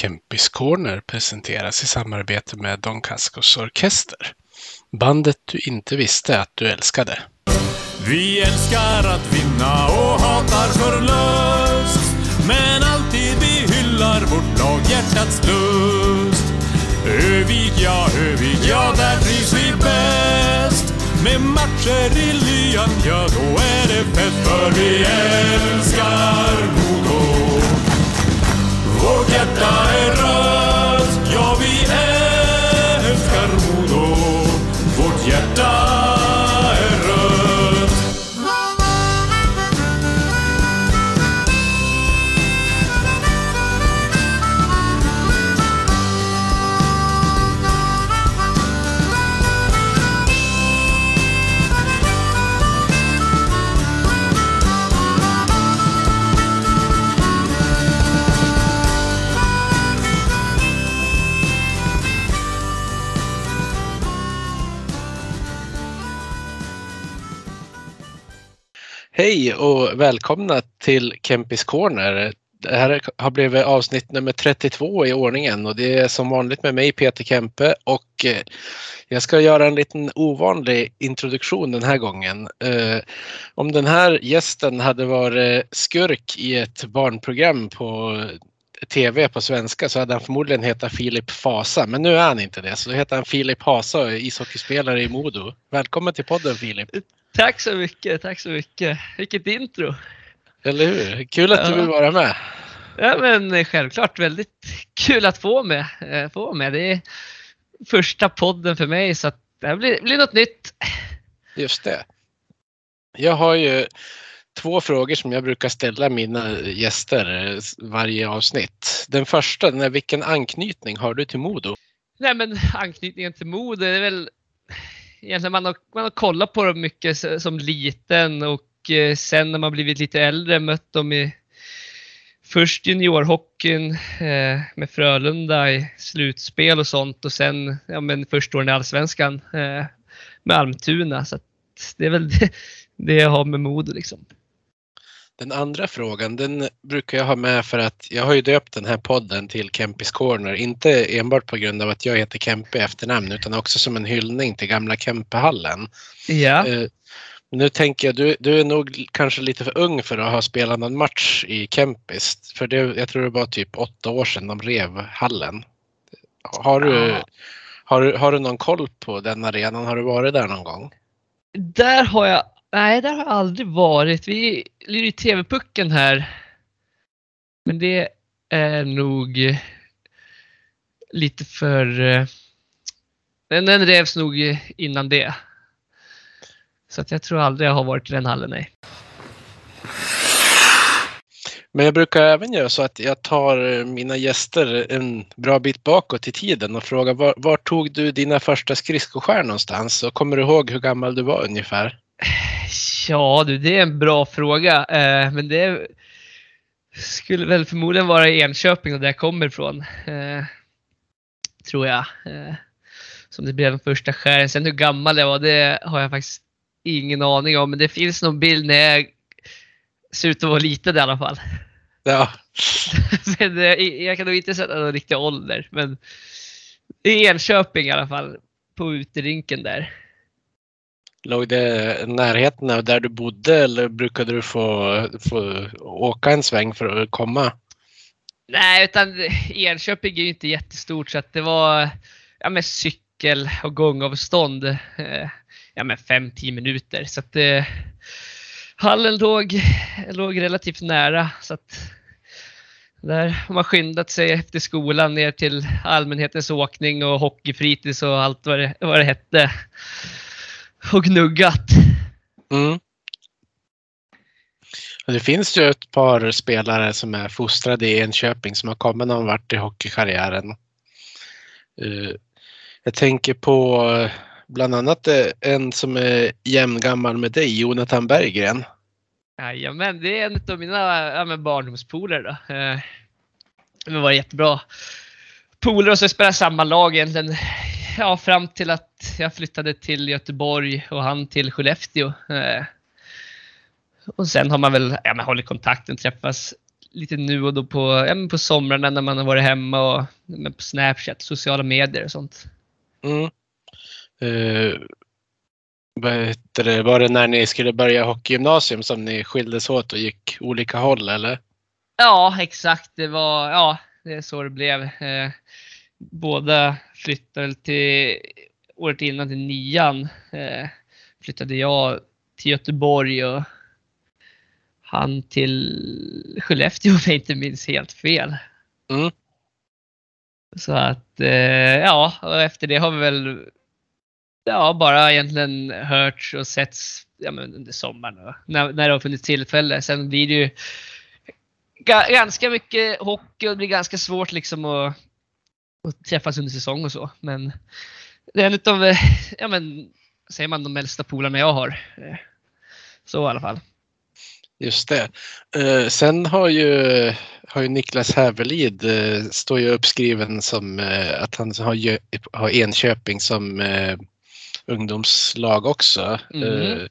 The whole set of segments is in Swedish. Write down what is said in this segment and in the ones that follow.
Kempis Corner presenteras i samarbete med Don Cascos Orkester. Bandet du inte visste att du älskade. Vi älskar att vinna och hatar förlust Men alltid vi hyllar vårt lag hjärtats lust Övik, ja, Övik, ja, där trivs vi bäst Med matcher i lyan, ja, då är det fest För vi älskar Modo vårt hjärta är Hej och välkomna till Kempis Corner. Det här har blivit avsnitt nummer 32 i ordningen och det är som vanligt med mig Peter Kempe och eh, jag ska göra en liten ovanlig introduktion den här gången. Eh, om den här gästen hade varit skurk i ett barnprogram på tv på svenska så hade han förmodligen hetat Filip Fasa, men nu är han inte det. Så då heter han Filip Hasa och är ishockeyspelare i Modo. Välkommen till podden Filip! Tack så mycket, tack så mycket. Vilket intro. Eller hur? Kul att du vill vara med. Ja men självklart väldigt kul att få med. eh, Få med. Det är första podden för mig så att det här blir, blir något nytt. Just det. Jag har ju två frågor som jag brukar ställa mina gäster eh, varje avsnitt. Den första den är vilken anknytning har du till Modo? Nej men anknytningen till det är väl egentligen man har, man har kollat på dem mycket som liten och eh, sen när man blivit lite äldre mött dem i först juniorhockeyn eh, med Frölunda i slutspel och sånt och sen ja, men första åren i Allsvenskan eh, med Almtuna. Så att det är väl det, det jag har med Modo liksom. Den andra frågan den brukar jag ha med för att jag har ju döpt den här podden till Kempis Corner. Inte enbart på grund av att jag heter Kempe i efternamn utan också som en hyllning till gamla Kempehallen. Ja. Eh, Nu tänker jag, du, du är nog kanske lite för ung för att ha spelat någon match i Kempis. För det, jag tror det var typ åtta år sedan de rev hallen. Har du, Ja. har, har du någon koll på den arenan? Har du varit där någon gång? Där har jag, nej där har jag aldrig varit. Vi lirar ju TV-pucken här. Men det är nog eh, lite för... eh, Den, den revs nog eh, innan det. Så att jag tror aldrig jag har varit i den hallen, nej. Men jag brukar även göra så att jag tar mina gäster en bra bit bakåt i tiden och frågar var, var tog du dina första skridskoskär någonstans? Och kommer du ihåg hur gammal du var ungefär? Ja du, det är en bra fråga. Eh, men det skulle väl förmodligen vara i Enköping där jag kommer ifrån. Eh, tror jag. Eh, som det blev den första skären. Sen hur gammal jag var, det har jag faktiskt ingen aning om. Men det finns någon bild när jag ser ut att vara liten i alla fall. Ja, Men, eh, jag kan nog inte sätta någon riktig ålder. Men i Enköping i alla fall. På uterinken där. Låg det i närheten av där du bodde eller brukade du få, få åka en sväng för att komma? Nej, utan Enköping är ju inte jättestort så att det var ja, med cykel och gångavstånd. Eh, ja, men 5-10 minuter. Så att eh, hallen låg, låg relativt nära. Så att där har man skyndat sig efter skolan ner till allmänhetens åkning och hockeyfritids och allt vad det, vad det hette. Och gnuggat. Mm. Det finns ju ett par spelare som är fostrade i Enköping som har kommit någon vart i hockeykarriären. Eh, Jag tänker på eh, bland annat eh, en som är jämngammal med dig, Jonathan Berggren. Jajamän, det är en av mina ja, barndomspolare då. Eh, det var jättebra polare och så spelade samma lag egentligen. Ja, fram till att jag flyttade till Göteborg och han till Skellefteå. Eh, och sen har man väl ja, men hållit kontakten, träffas lite nu och då på, ja, på somrarna när man har varit hemma och men på Snapchat, sociala medier och sånt. Mm. Uh, det, var det när ni skulle börja hockeygymnasium som ni skildes åt och gick olika håll eller? Ja, exakt. Det var, ja, det är så det blev. Eh, båda flyttade till, året innan till nian. Eh, flyttade jag till Göteborg och han till Skellefteå om jag inte minns helt fel. Mm. Så att, eh, ja, och efter det har vi väl ja, bara egentligen hörts och setts ja, men under sommaren och när, när det har funnits tillfälle. Sen blir det ju ganska mycket hockey och det blir ganska svårt liksom att, att träffas under säsong och så. Men det är en utav, ja men, säger man de äldsta polarna jag har. Så i alla fall. Just det. Uh, sen har ju, har ju Niklas Hävelid, står ju uppskriven som att han har, har Enköping som ungdomslag också. Mm.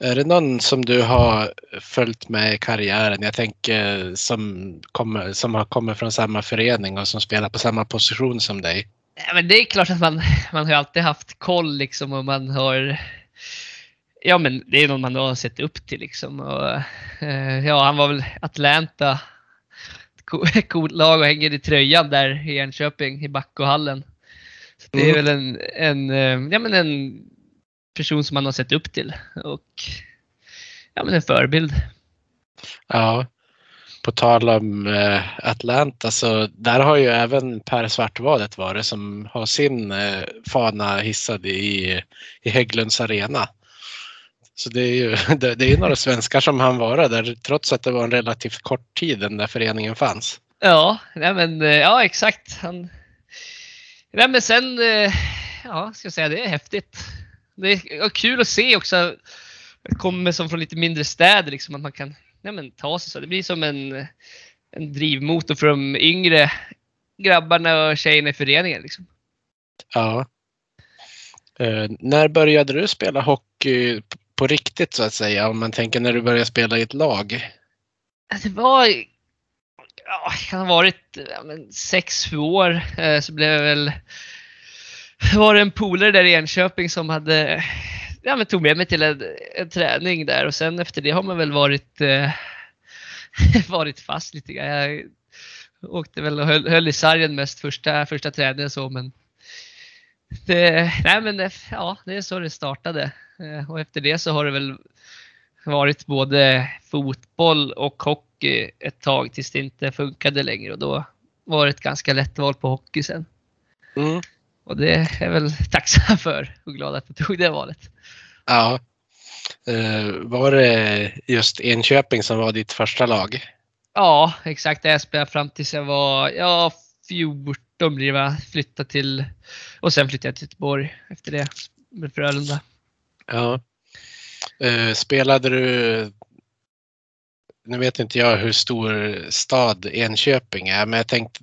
Är det någon som du har följt med i karriären? Jag tänker som, kommer, som har kommit från samma förening och som spelar på samma position som dig. Ja, men det är klart att man, man har alltid haft koll liksom och man har Ja men det är någon man har sett upp till liksom. Och, eh, ja han var väl Atlanta. Coolt lag och hänger i tröjan där i Enköping i Backohallen. Så det är mm. väl en, en, eh, ja, men en person som man har sett upp till och ja, men en förebild. Ja, på tal om eh, Atlanta så där har ju även Per Svartvadet varit som har sin eh, fana hissad i, i Hägglunds arena. Så det är ju det, det är några svenskar som han vara där trots att det var en relativt kort tid den där föreningen fanns. Ja, nej men, eh, ja exakt. Han, nej men sen, ja ska jag säga, det är häftigt det är kul att se också. Det kommer som från lite mindre städer liksom att man kan ja, men, ta sig så. Det blir som en, en drivmotor för de yngre grabbarna och tjejerna i föreningen. Liksom. Ja. Uh, när började du spela hockey på riktigt så att säga? Om man tänker när du började spela i ett lag? Det var, ja, kan ha varit ja, men, sex, sju år. Uh, så blev jag väl var det en polare där i Enköping som hade, ja men tog med mig till en, en träning där och sen efter det har man väl varit, eh, varit fast lite grann. Jag åkte väl och höll, höll i sargen mest första, första träningen så men det, nej men det, ja, det är så det startade. Eh, och efter det så har det väl varit både fotboll och hockey ett tag tills det inte funkade längre och då var det ett ganska lätt val på hockey sen. Mm. Och det är jag väl tacksam för och glad att jag tog det valet. Ja. Uh, var det just Enköping som var ditt första lag? Ja, exakt. Jag spelade fram tills jag var ja, 14 blir det Flyttade till och sen flyttade jag till Göteborg efter det med Frölunda. Ja. Uh, spelade du nu vet inte jag hur stor stad Enköping är, men jag tänkte,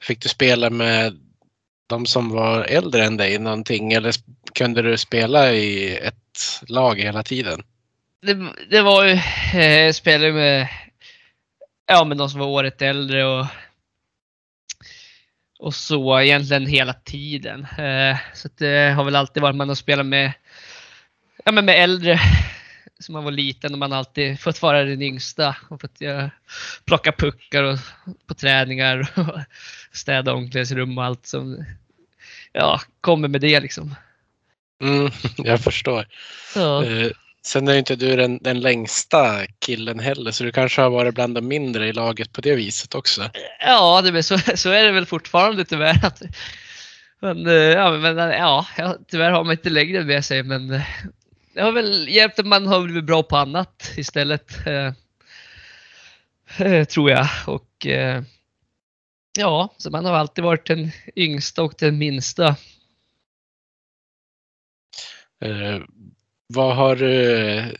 fick du spela med de som var äldre än dig någonting eller kunde du spela i ett lag hela tiden? Det, det var ju, eh, spelade med, ja med de som var året äldre och och så egentligen hela tiden. Eh, så det har väl alltid varit man har spelat med, ja, men med äldre som man var liten och man alltid fått vara den yngsta och fått ja, plocka puckar och, på träningar och städa omklädningsrum och allt som ja, kommer med det liksom. Mm, jag förstår. Ja. Eh, sen är inte du den, den längsta killen heller så du kanske har varit bland de mindre i laget på det viset också. Ja, det, så, så är det väl fortfarande tyvärr. Men, eh, ja, men ja, tyvärr har man inte längre med sig men eh, det har väl hjälpt att man har blivit bra på annat istället. Eh, eh, tror jag. Och eh, ja, så man har alltid varit den yngsta och den minsta. Eh, vad, har du,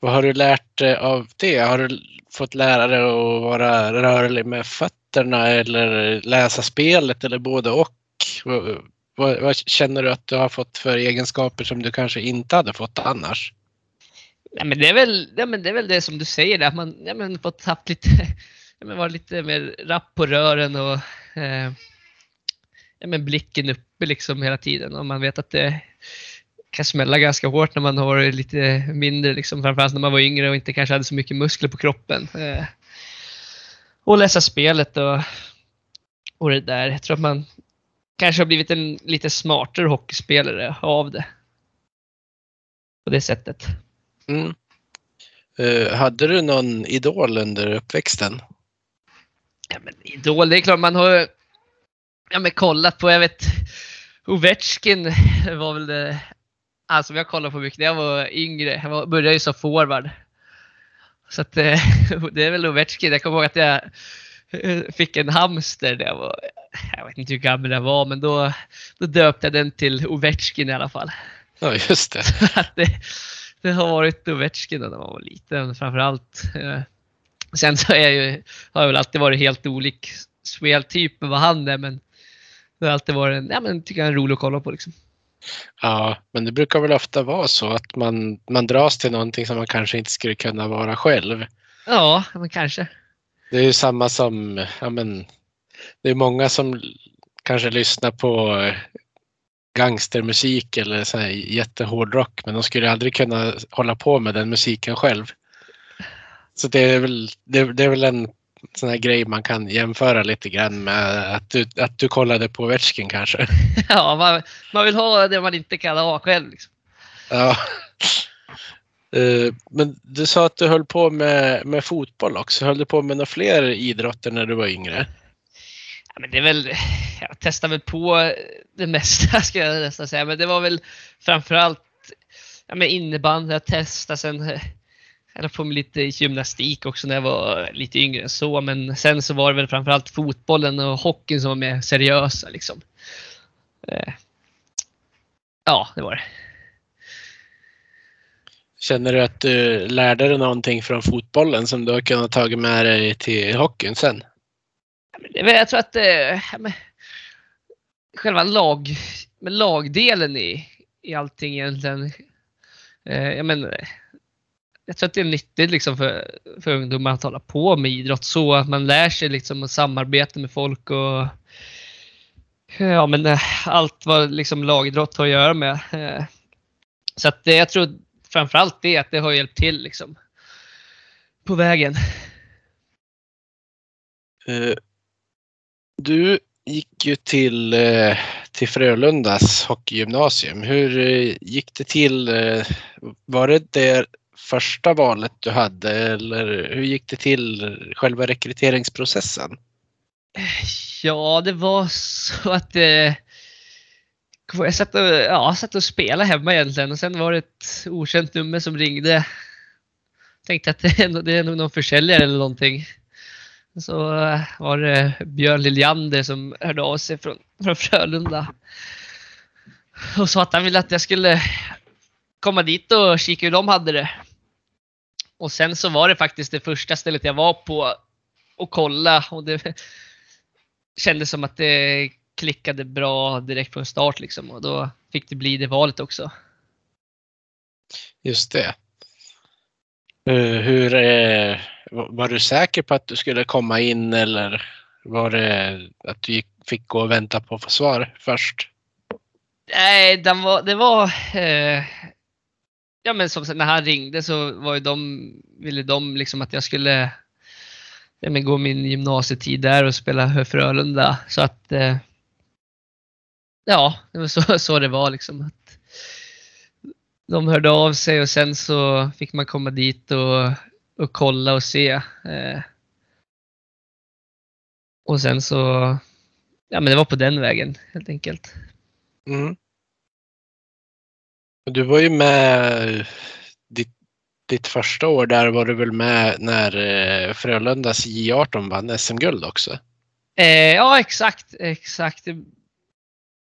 vad har du lärt dig av det? Har du fått lära dig att vara rörlig med fötterna eller läsa spelet eller både och? Vad, vad, känner du att du har fått för egenskaper som du kanske inte hade fått annars? Ja, men det, är väl, ja, men det är väl det som du säger, att man ja, men fått haft lite, ja, men varit lite mer rapp på rören och eh, ja, men blicken uppe liksom hela tiden. Och man vet att det kan smälla ganska hårt när man har varit lite mindre, liksom, framförallt när man var yngre och inte kanske hade så mycket muskler på kroppen. Eh, och läsa spelet och, och det där. Jag tror att man kanske har blivit en lite smartare hockeyspelare av det. På det sättet. Mm. Uh, hade du någon idol under uppväxten? Ja, men idol, det är klart man har ja, men kollat på, jag vet, Ovechkin var väl det, alltså har kollat på mycket när jag var yngre. Jag var, började ju som forward. Så att, eh, det är väl Ovechkin. Jag kommer ihåg att jag fick en hamster när jag var, jag vet inte hur gammal jag var, men då, då döpte jag den till Ovechkin i alla fall. Ja, just det. det, det har varit Ovechkin när man var liten framförallt. Eh, sen så är ju, har jag väl alltid varit helt olik speltyp med vad han är, men det har alltid varit en, ja, men, tycker jag, en rolig att kolla på. Liksom. Ja, men det brukar väl ofta vara så att man, man dras till någonting som man kanske inte skulle kunna vara själv. Ja, men kanske. Det är ju samma som, ja men, det är många som kanske lyssnar på gangstermusik eller så här jättehård rock men de skulle aldrig kunna hålla på med den musiken själv. Så det är väl, det, det är väl en sån här grej man kan jämföra lite grann med att du, att du kollade på Ovechkin kanske. Ja, man, man vill ha det man inte kan ha själv. Liksom. Ja. Eh, men du sa att du höll på med, med fotboll också. Höll du på med några fler idrotter när du var yngre? Ja, men det är väl, jag testade väl på det mesta ska jag nästan säga. Men det var väl framförallt ja, innebandy jag testade. Sen eh, jag höll på med lite gymnastik också när jag var lite yngre än så. Men sen så var det väl framförallt fotbollen och hockeyn som var mer seriösa liksom. Eh, ja, det var det. Känner du att du lärde dig någonting från fotbollen som du har kunnat ta med dig till hockeyn sen? Jag tror att eh, själva lag, med lagdelen i, i allting egentligen. Eh, jag, men, eh, jag tror att det är nyttigt liksom för, för ungdomar att hålla på med idrott så att man lär sig liksom att samarbeta med folk och ja, men, eh, allt vad liksom lagidrott har att göra med. Eh, så att jag tror framförallt det att det har hjälpt till liksom på vägen. Uh, du gick ju till, uh, till Frölundas hockeygymnasium. Hur uh, gick det till? Var det det första valet du hade eller hur gick det till själva rekryteringsprocessen? Ja, det var så att eh, jag satt och, ja, satt och spelade hemma egentligen och sen var det ett okänt nummer som ringde. Tänkte att det är, det är nog någon försäljare eller någonting. Så eh, var det Björn Liljander som hörde av sig från, från Frölunda. Och sa att han ville att jag skulle komma dit och kika hur de hade det. Och sen så var det faktiskt det första stället jag var på och kolla och det kändes som att det klickade bra direkt från start liksom och då fick det bli det valet också. Just det. Eh, hur, var du säker på att du skulle komma in eller var det att du fick gå och vänta på att få svar först? Nej, den var, det var eh, ja men som när han ringde så var ju de, ville de liksom att jag skulle ja, men gå min gymnasietid där och spela för Frölunda. Så att eh, ja, det var så, så det var liksom. Att de hörde av sig och sen så fick man komma dit och, och kolla och se. Eh, och sen så, ja men det var på den vägen helt enkelt. Mm. Du var ju med ditt, ditt första år där var du väl med när eh, Frölundas J18 vann SM-guld också? Eh, ja exakt, exakt.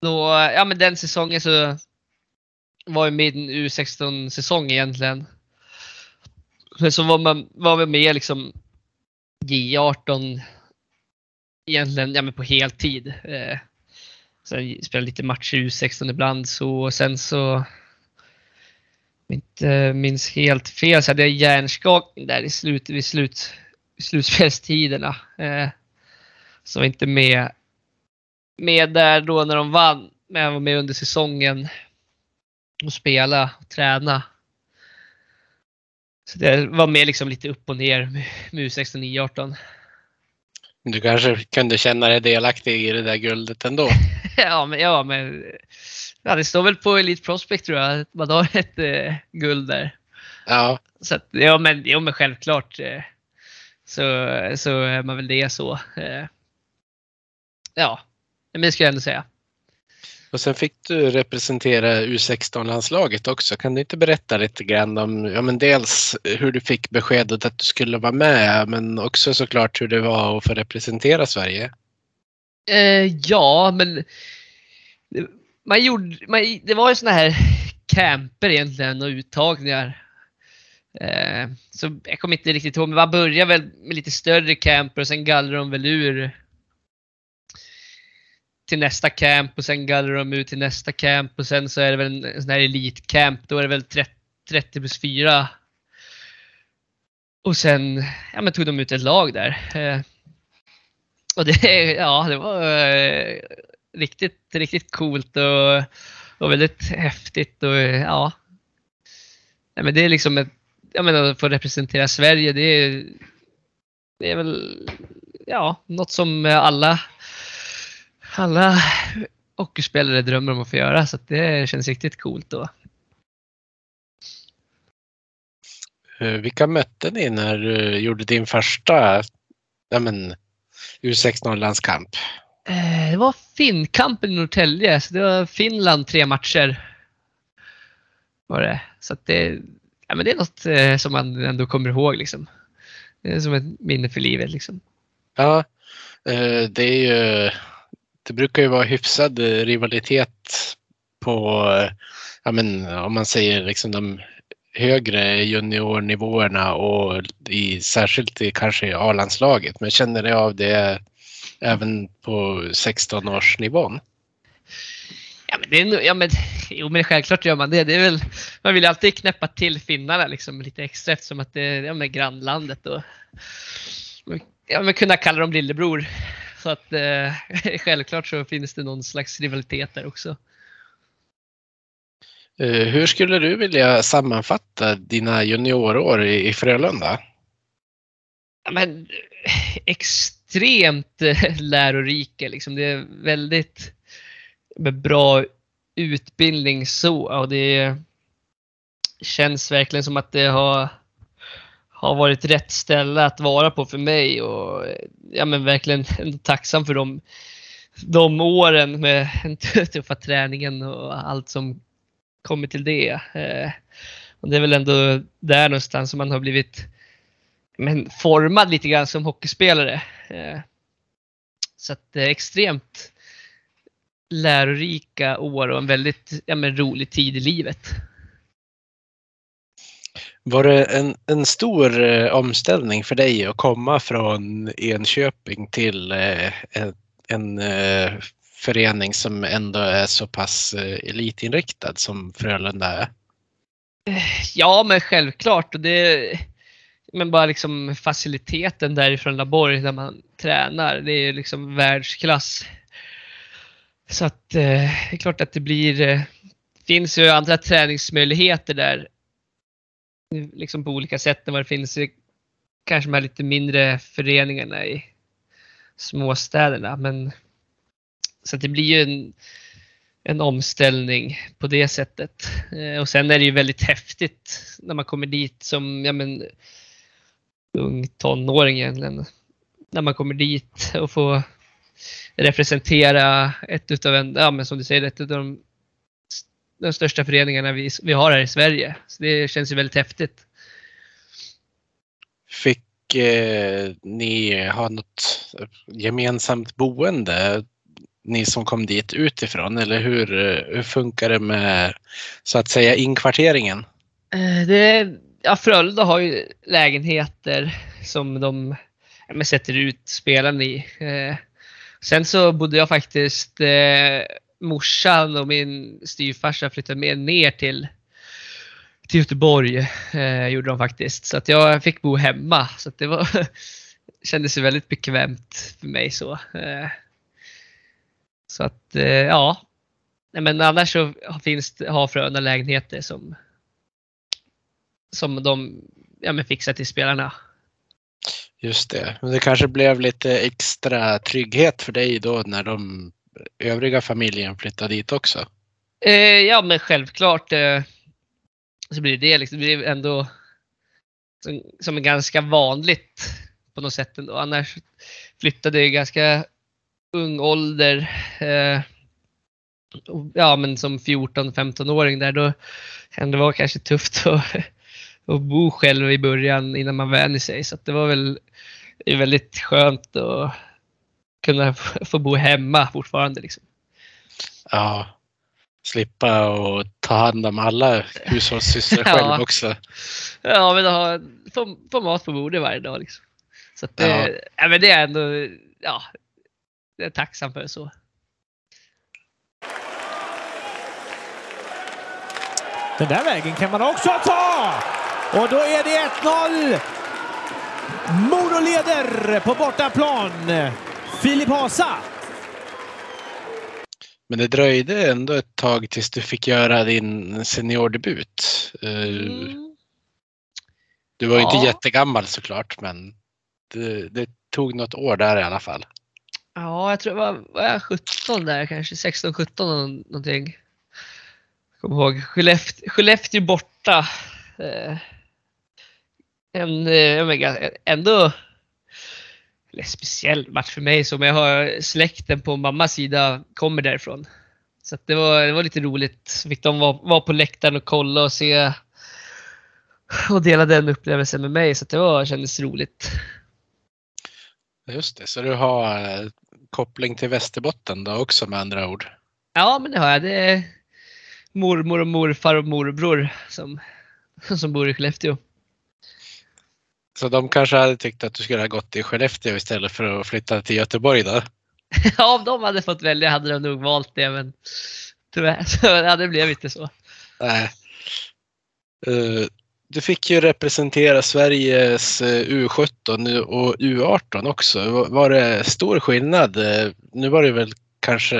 Då, ja men den säsongen så var ju min U16 säsong egentligen. Men så var man var vi med liksom J18 egentligen ja, men på heltid. Eh, sen spelade lite matcher i U16 ibland så sen så inte eh, minns helt fel så hade jag hjärnskakning där i slut, vid slut, slutspelstiderna. Eh, så var inte med, med där då när de vann. Men jag var med under säsongen och spela och träna. Så det var med liksom lite upp och ner med U16 9-18. Du kanske kunde känna dig delaktig i det där guldet ändå? ja, men, ja, men ja, det står väl på Elite Prospect tror jag att man har ett eh, guld där. Ja. Så att, ja, men, ja, men självklart eh, så, så är man väl det så. Eh, ja, men det skulle jag ändå säga. Och sen fick du representera U16-landslaget också. Kan du inte berätta lite grann om ja, men dels hur du fick beskedet att du skulle vara med men också såklart hur det var att få representera Sverige? Eh, ja, men man gjorde, man, det var ju sådana här camper egentligen och uttagningar. Eh, så jag kommer inte riktigt ihåg, men man började väl med lite större camper och sen gallrade de väl ur till nästa camp och sen gallrar de ut till nästa camp och sen så är det väl en sån här elitcamp. Då är det väl 30, 30 plus 4. Och sen ja, men tog de ut ett lag där. Eh, och det, ja, det var eh, riktigt, riktigt coolt och, och väldigt häftigt. Och, eh, ja. ja men det är liksom ett, jag menar, att få representera Sverige, det är, det är väl ja, något som alla alla hockeyspelare drömmer om att få göra så det känns riktigt coolt då. Eh, vilka mötte ni när du gjorde din första ja, U16-landskamp? Eh, det var Finnkampen i Norrtälje, så det var Finland tre matcher. Var det. Så det, ja, men det är något eh, som man ändå kommer ihåg. Liksom. Det är som ett minne för livet. Liksom. Ja, det är ju det brukar ju vara hyfsad eh, rivalitet på, eh, ja men om man säger liksom de högre juniornivåerna och i, särskilt i kanske A-landslaget. Men känner ni av det även på 16-årsnivån? Ja men, det är, ja, men, jo, men självklart gör man det. det är väl, man vill alltid knäppa till finnarna liksom, lite extra eftersom att det är ja, grannlandet. Och, ja, men kunna kalla dem lillebror så att eh, självklart så finns det någon slags rivalitet där också. Eh, hur skulle du vilja sammanfatta dina juniorår i, i Frölunda? Ja, men, extremt eh, lärorika. Liksom. Det är väldigt bra utbildning så och det känns verkligen som att det har har varit rätt ställe att vara på för mig och ja, men verkligen tacksam för de, de åren med den tuffa träningen och allt som kommer till det. Eh, och det är väl ändå där någonstans som man har blivit men, formad lite grann som hockeyspelare. Eh, så att eh, extremt lärorika år och en väldigt ja, men, rolig tid i livet. Var det en, en stor eh, omställning för dig att komma från Enköping till eh, en, eh, förening som ändå är så pass eh, elitinriktad som Frölunda är? Eh, ja, men självklart. Och det, men bara liksom faciliteten därifrån Laborg där man tränar, det är liksom världsklass. Så att eh, det är klart att det blir, eh, finns ju andra träningsmöjligheter där liksom på olika sätt än vad det finns i kanske de här lite mindre föreningarna i småstäderna. Men, så det blir ju en, en omställning på det sättet. Eh, och sen är det ju väldigt häftigt när man kommer dit som ja, men, ung tonåring egentligen. När man kommer dit och får representera ett utav en, ja men som du säger, ett av de de största föreningarna vi, vi har här i Sverige. Så det känns ju väldigt häftigt. Fick eh, ni ha något gemensamt boende? Ni som kom dit utifrån eller hur, hur funkar det med så att säga inkvarteringen? Eh, det, ja, Frölunda har ju lägenheter som de ja, sätter ut spelarna i. Eh, sen så bodde jag faktiskt eh, morsan och min styvfarsa flyttade med ner till, till Göteborg. Eh, gjorde de faktiskt. Så att jag fick bo hemma. Så att det var, kändes ju väldigt bekvämt för mig. så. Eh, så att eh, ja. Men annars så finns har Frölunda lägenheter som, som de ja, men fixar till spelarna. Just det. Men det kanske blev lite extra trygghet för dig då när de övriga familjen flytta dit också? Eh, ja, men självklart eh, så blir det. Liksom, det blir ändå som, som är ganska vanligt på något sätt ändå. Annars flyttade jag i ganska ung ålder. Eh, ja, men som 14-15-åring där då kan det vara kanske tufft att, att bo själv i början innan man vänjer sig. Så det var väl väldigt skönt att kunna få bo hemma fortfarande. Liksom. Ja, slippa och ta hand om alla hushållssysslor Ja. själv också. Ja, men ha, få, få mat på bordet varje dag. Liksom. Så att det, Ja. ja. men det är ändå, ja, det är jag tacksam för så. Den där vägen kan man också ta! Och då är det 1-0! Modo leder på bortaplan. Filip Hasa. Men det dröjde ändå ett tag tills du fick göra din seniordebut. Mm. Du var ju inte Ja. jättegammal såklart, men det, det tog något år där i alla fall. Ja, jag tror jag var, var jag 17 där kanske, 16, 17 nå- någonting. Jag kommer ihåg Skellefteå, Skellefteå borta. Eh, en, eh, ga- ändå eller speciell match för mig som jag har släkten på mammas sida kommer därifrån. Så det, var, det var lite roligt. Så fick de vara, vara på läktaren och kolla och se och dela den upplevelsen med mig. Så det var, kändes roligt. Just det, så du har eh, koppling till Västerbotten då också med andra ord. Ja, men det har jag. Det är mormor och morfar och morbror som, som bor i Skellefteå. Så de kanske hade tyckt att du skulle ha gått till Skellefteå istället för att flytta till Göteborg då? Ja, om de hade fått välja hade de nog valt det, men tyvärr så ja, det blev inte så. Nej. Eh, Du fick ju representera Sveriges eh, U17 nu och U18 också. Var- Var det stor skillnad? Eh, Nu var det väl kanske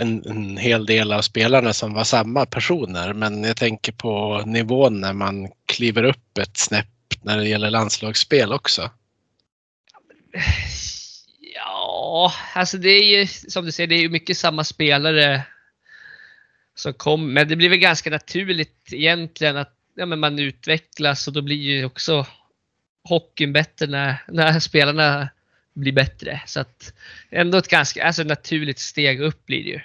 en, en hel del av spelarna som var samma personer, men jag tänker på nivån när man kliver upp ett snäpp när det gäller landslagsspel också. Ja, alltså det är ju som du säger, det är ju mycket samma spelare som kommer. Men det blir väl ganska naturligt egentligen att ja, men man utvecklas och då blir ju också hockeyn bättre när, när spelarna blir bättre. Så att ändå ett ganska alltså naturligt steg upp blir det ju.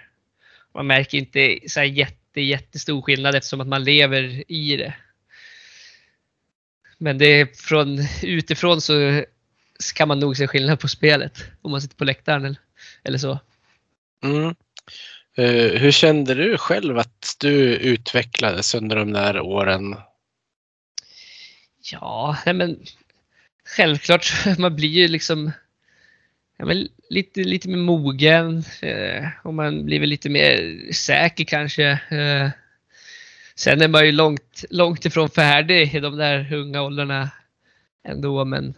Man märker inte så här jätte, jättestor skillnad eftersom att man lever i det. Men det är från utifrån så kan man nog se skillnad på spelet om man sitter på läktaren eller, eller så. Mm. Eh, hur kände du själv att du utvecklades under de där åren? Ja, nej men självklart, man blir ju liksom ja, men lite, lite mer mogen eh, och man blir väl lite mer säker kanske. Eh, sen är man ju långt, långt ifrån färdig i de där unga åldrarna ändå, men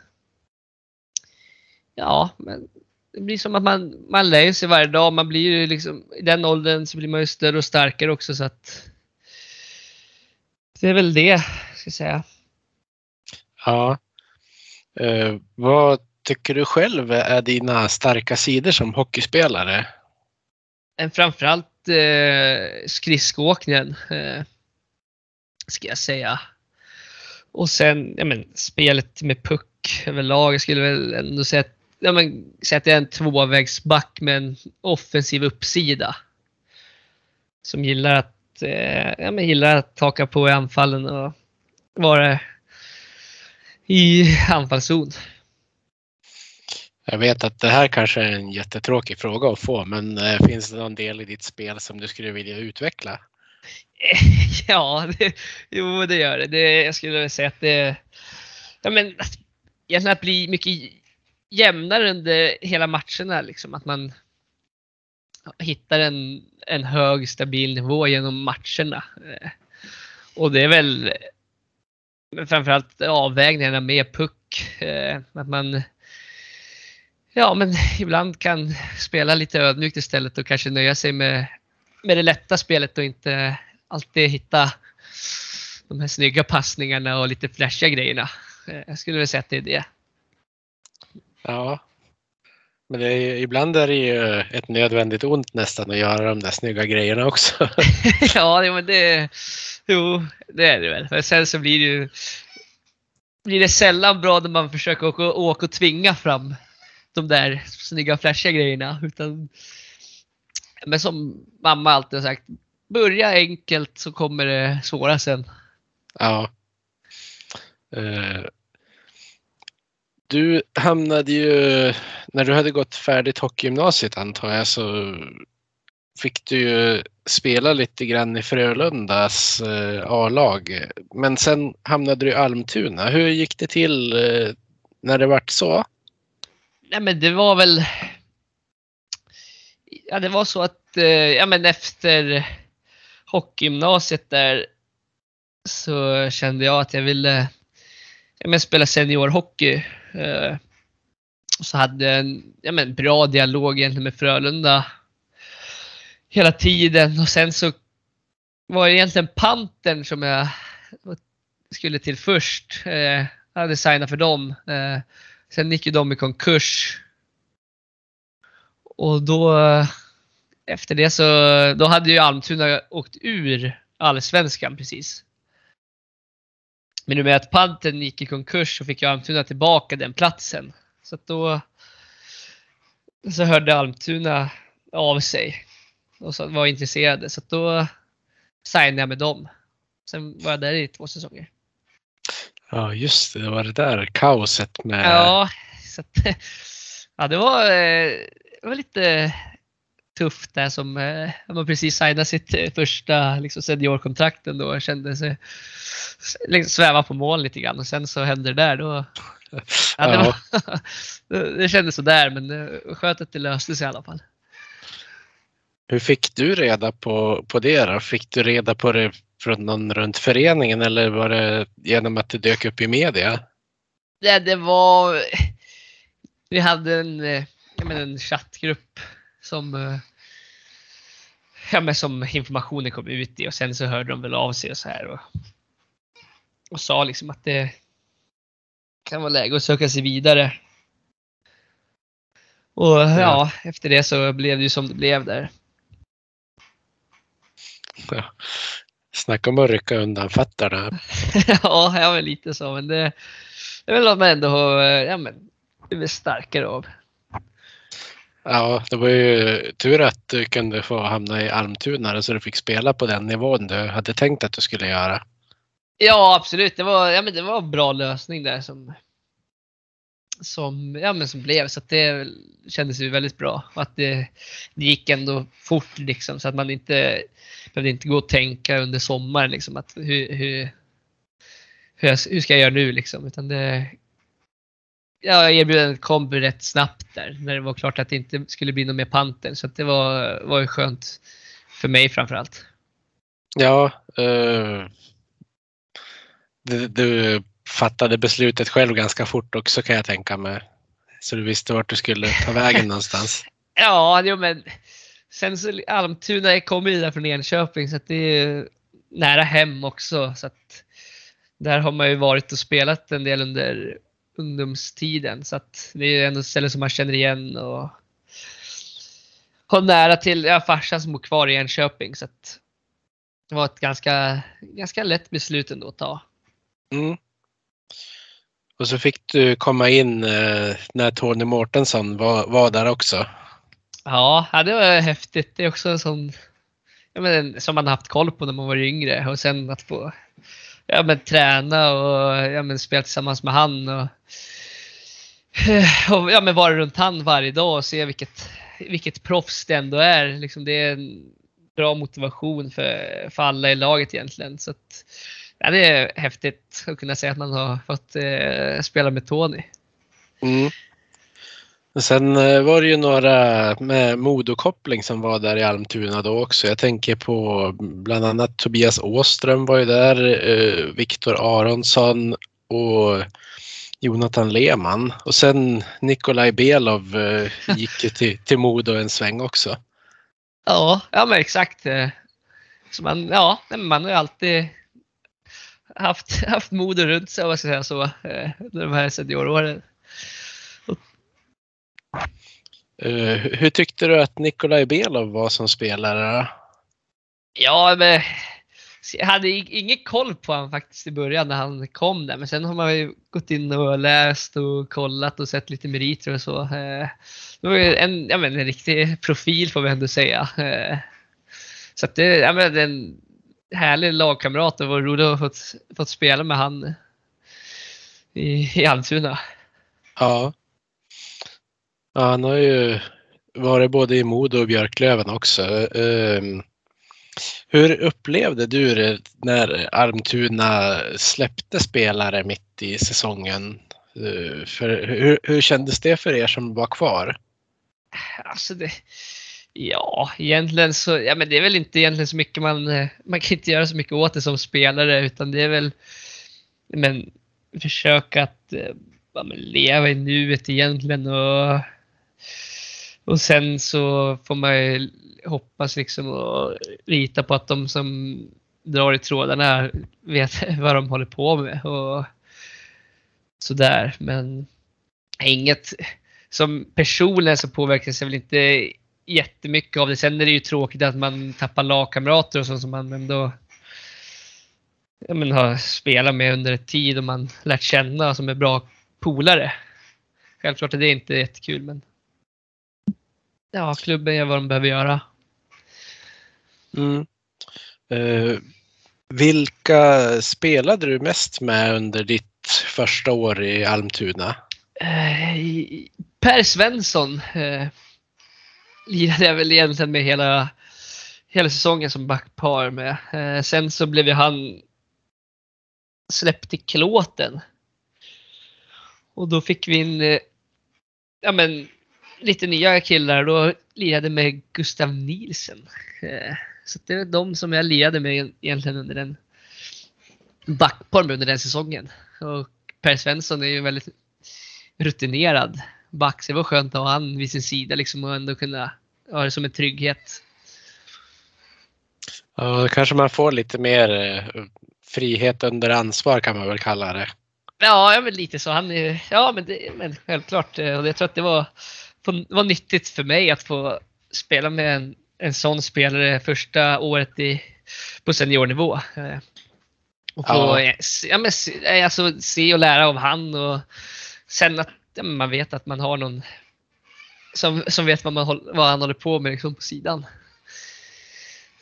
ja, men det blir som att man, man lär sig varje dag. Man blir ju liksom, i den åldern så blir man ju större och starkare också så att det är väl det, ska jag säga. Ja. Eh, vad tycker du själv är dina starka sidor som hockeyspelare? Men framförallt eh, skridskoåkningen. Eh, ska jag säga. Och sen ja, men, spelet med puck överlag. Jag skulle väl ändå säga att, ja, men, säga att jag är en tvåvägsback med en offensiv uppsida. Som gillar att, eh, ja, men, gillar att taka på i anfallen och vara i anfallszon. Jag vet att det här kanske är en jättetråkig fråga att få, men eh, finns det någon del i ditt spel som du skulle vilja utveckla? Ja, det, jo det gör det. det jag skulle vilja säga att det... Ja, men, att, egentligen att bli mycket jämnare under hela matcherna. Liksom, att man hittar en, en hög stabil nivå genom matcherna. Eh, och det är väl framförallt avvägningarna med puck. Eh, att man ja, men ibland kan spela lite ödmjukt istället och kanske nöja sig med, med det lätta spelet och inte alltid hitta de här snygga passningarna och lite flashiga grejerna. Eh, jag skulle väl säga att det är det. Ja. Men det är, ibland är det ju ett nödvändigt ont nästan att göra de där snygga grejerna också. ja, men det, jo, det är det väl. Men sen så blir det ju blir det sällan bra när man försöker åka, åka och tvinga fram de där snygga flashiga grejerna. Utan, men som mamma alltid har sagt, börja enkelt så kommer det svåra sen. Ja. Uh, du hamnade ju, när du hade gått färdigt hockeygymnasiet antar jag, så fick du ju spela lite grann i Frölundas uh, A-lag. Men sen hamnade du i Almtuna. Hur gick det till uh, när det vart så? Nej men det var väl Ja det var så att ja men efter hockeygymnasiet där så kände jag att jag ville jag men spela seniorhockey. Eh, så hade jag en ja, men bra dialog egentligen med Frölunda hela tiden och sen så var det egentligen Pantern som jag skulle till först. Eh, jag hade signat för dem. Eh, sen gick ju de i konkurs. Och då efter det så då hade ju Almtuna åkt ur allsvenskan precis. Men i och med att Pantern gick i konkurs så fick ju Almtuna tillbaka den platsen. Så att då så hörde Almtuna av sig och så var intresserade. Så då signade jag med dem. Sen var jag där i två säsonger. Ja just det, det var det där kaoset med... Ja, så att, ja det var, eh, det var lite tufft där som eh, man precis signade sitt eh, första liksom, seniorkontrakt och kände sig liksom, sväva på mål lite grann och sen så hände det där. Då, ja, det, var, det kändes sådär men eh, skönt att det löste sig i alla fall. Hur fick du reda på, på det då? Fick du reda på det från någon runt föreningen eller var det genom att det dök upp i media? Det, det var... Vi hade en, menar, en chattgrupp som, eh, ja, men som informationen kom ut i och sen så hörde de väl av sig och så här och, och sa liksom att det kan vara läge att söka sig vidare. Och ja, efter det så blev det ju som det blev där. Ja. Snacka om att rycka undan fötterna. ja, ja, lite så. Men det, det är väl något man ändå har ja, men, blivit starkare av. Ja, det var ju tur att du kunde få hamna i Almtuna så du fick spela på den nivån du hade tänkt att du skulle göra. Ja, absolut. Det var, ja, men det var en bra lösning där som, som, ja, men som blev. Så det kändes ju väldigt bra. Att det, det gick ändå fort liksom, så att man inte behövde inte gå och tänka under sommaren liksom, att hur, hur, hur, jag, hur ska jag göra nu liksom. Utan det ja, erbjudandet kom rätt snabbt där när det var klart att det inte skulle bli något mer panter. Så det var, var ju skönt för mig framförallt. Ja, uh, du, du, fattade beslutet själv ganska fort också kan jag tänka mig. Så du visste vart du skulle ta vägen någonstans. Ja, jo, men sen så Almtuna kommer ju där från Enköping så att det är nära hem också. Så att där har man ju varit och spelat en del under ungdomstiden. Så att det är ändå ett ställe som man känner igen och har nära till ja, farsan som bor kvar i Enköping. Så att det var ett ganska, ganska lätt beslut ändå att ta. Mm. Och så fick du komma in eh, när Tony Mårtensson var, var där också. Ja, det var häftigt. Det är också en sån ja, men, som man haft koll på när man var yngre och sen att få ja, men, träna och ja, men, spela tillsammans med han. Och, och ja, men vara runt han varje dag och se vilket, vilket proffs det ändå är. Liksom, det är en bra motivation för, för alla i laget egentligen. Så att, ja, det är häftigt att kunna säga att man har fått eh, spela med Tony. Mm. Sen eh, var det ju några eh, med Modokoppling som var där i Almtuna då också. Jag tänker på bland annat Tobias Åström var ju där, eh, Viktor Aronsson och Jonathan Lehmann. Och sen Nikolaj Belov gick ju till, till Modo en sväng också. Ja, ja men exakt. Så man, ja, man har ju alltid haft, haft Modo runt sig om jag säga så, under de här senioråren. Eh, hur tyckte du att Nikolaj Belov var som spelare? Ja, men jag hade ingen koll på honom faktiskt i början när han kom där. Men sen har man ju gått in och läst och kollat och sett lite meriter och så. Eh, Det var en, ja, men en riktig profil får vi ändå säga. Eh, Så att det, ja, men en härlig lagkamrat och var roligt att fått, fått spela med han i, i Almtuna. Ja ja. Han har ju varit både i Modo och Björklöven också. Ehm, hur upplevde du det när Almtuna släppte spelare mitt i säsongen? Eh, för hur, hur kändes det för er som var kvar? Alltså det, ja, egentligen så, ja men det är väl inte egentligen så mycket man, eh, man kan inte göra så mycket åt det som spelare utan det är väl, men försöka att eh, ja, men leva i nuet egentligen och, och sen så får man ju hoppas liksom och lita på att de som drar i trådarna vet vad de håller på med och sådär men inget, som personligen så påverkas jag väl inte jättemycket av det. Sen är det ju tråkigt att man tappar lagkamrater och sånt som man ändå ja, men har spelat med under ett tid och man lärt känna som är bra polare. Självklart är det inte jättekul men ja, klubben gör vad de behöver göra. Mm. Eh, vilka spelade du mest med under ditt första år i Almtuna? Eh, per Svensson eh, lirade jag väl egentligen med hela, hela säsongen som backpar med. Eh, sen så blev ju han släppt i klåten. Och då fick vi in eh, ja, men, lite nya killar. Då lirade med Gustav Nielsen. Eh, så det är de som jag lirade med egentligen under den backpar med under den säsongen. Och Per Svensson är ju väldigt rutinerad back. Så det var skönt att ha han vid sin sida liksom och ändå kunna ha det som en trygghet. Ja, då kanske man får lite mer eh, frihet under ansvar kan man väl kalla det. Ja, ja men lite så. Han är, ja, men, det, men självklart. eh, Och jag tror att det var, det var nyttigt för mig att få spela med en, en sån spelare första året i, på seniornivå. Eh, Och få Ja. ja. Ja, men, se- alltså, se och lära av han och sen att ja, man vet att man har någon som, som vet vad, man, vad han håller på med liksom, på sidan.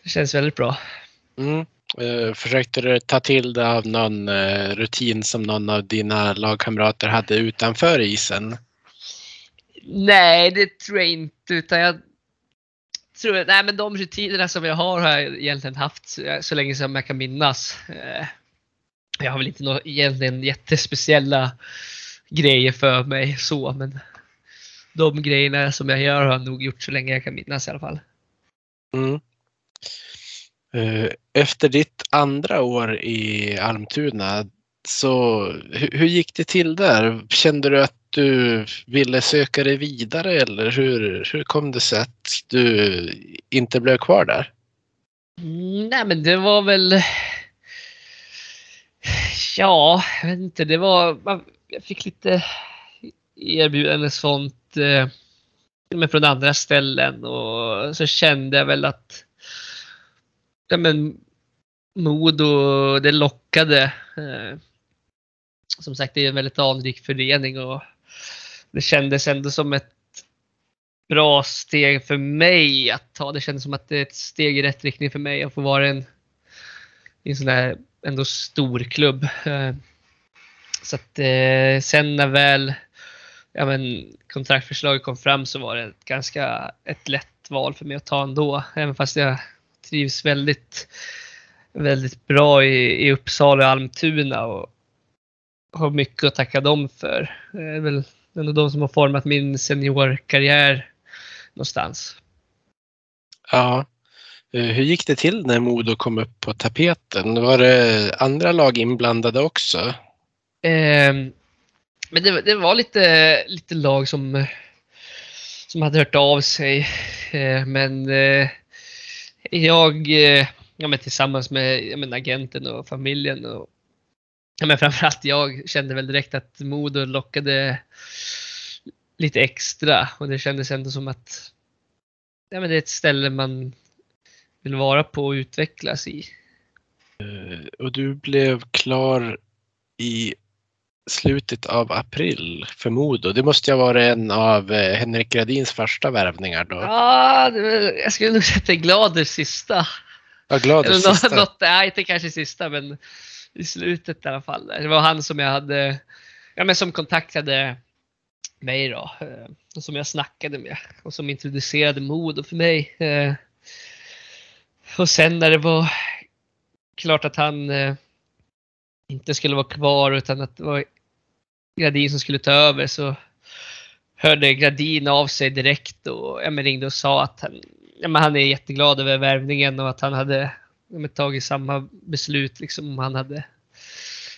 Det känns väldigt bra. Mm. Eh, försökte du ta till dig av någon eh, rutin som någon av dina lagkamrater hade utanför isen? Nej, det tror jag inte. Utan jag tror, nej, men de rutinerna som jag har har jag egentligen haft så, så länge som jag kan minnas. Eh, jag har väl inte några egentligen jättespeciella grejer för mig så, men de grejerna som jag gör har jag nog gjort så länge jag kan minnas i alla fall. Mm. Eh, efter ditt andra år i Almtuna, så hur, hur gick det till där? Kände du att du ville söka dig vidare eller hur, hur kom det sig att du inte blev kvar där? Mm, nej, men det var väl... Ja, jag vet inte. Det var... Jag fick lite erbjudande sånt eh, till och med från andra ställen och så kände jag väl att ja, men, Modo, det lockade. Eh, som sagt, det är en väldigt anrik förening och det kändes ändå som ett bra steg för mig att ta. Det kändes som att det är ett steg i rätt riktning för mig att få vara en, i en sån här ändå stor klubb. Eh, så att eh, sen när väl ja, men, kontraktförslaget kom fram så var det ett ganska ett lätt val för mig att ta ändå. Även fast jag trivs väldigt, väldigt bra i, i Uppsala och Almtuna och har mycket att tacka dem för. Det är väl ändå de som har format min seniorkarriär någonstans. Ja. Eh, Hur gick det till när Modo kom upp på tapeten? Var det andra lag inblandade också? Eh, men det, det, var lite, lite lag som, som hade hört av sig. Eh, men eh, jag, eh, ja, men tillsammans med ja, men agenten och familjen och men framförallt jag kände väl direkt att Modo lockade lite extra och det kändes ändå som att ja, men det är ett ställe man vill vara på och utvecklas i. Och du blev klar i slutet av april för Modo. Det måste ju ha varit en av eh, Henrik Gradins första värvningar då. Ja, jag skulle nog säga att det är Gladers sista. Jag är glad Eller något, sista. något, nej, inte kanske sista, men i slutet i alla fall. Det var han som jag hade, ja men som kontaktade mig då. Eh, och som jag snackade med och som introducerade Modo för mig. Eh. Och sen när det var klart att han eh, inte skulle vara kvar utan att det var Gradin som skulle ta över så hörde Gradin av sig direkt och ja, men ringde och sa att han, ja, men han är jätteglad över värvningen och att han hade tagit samma beslut liksom om han hade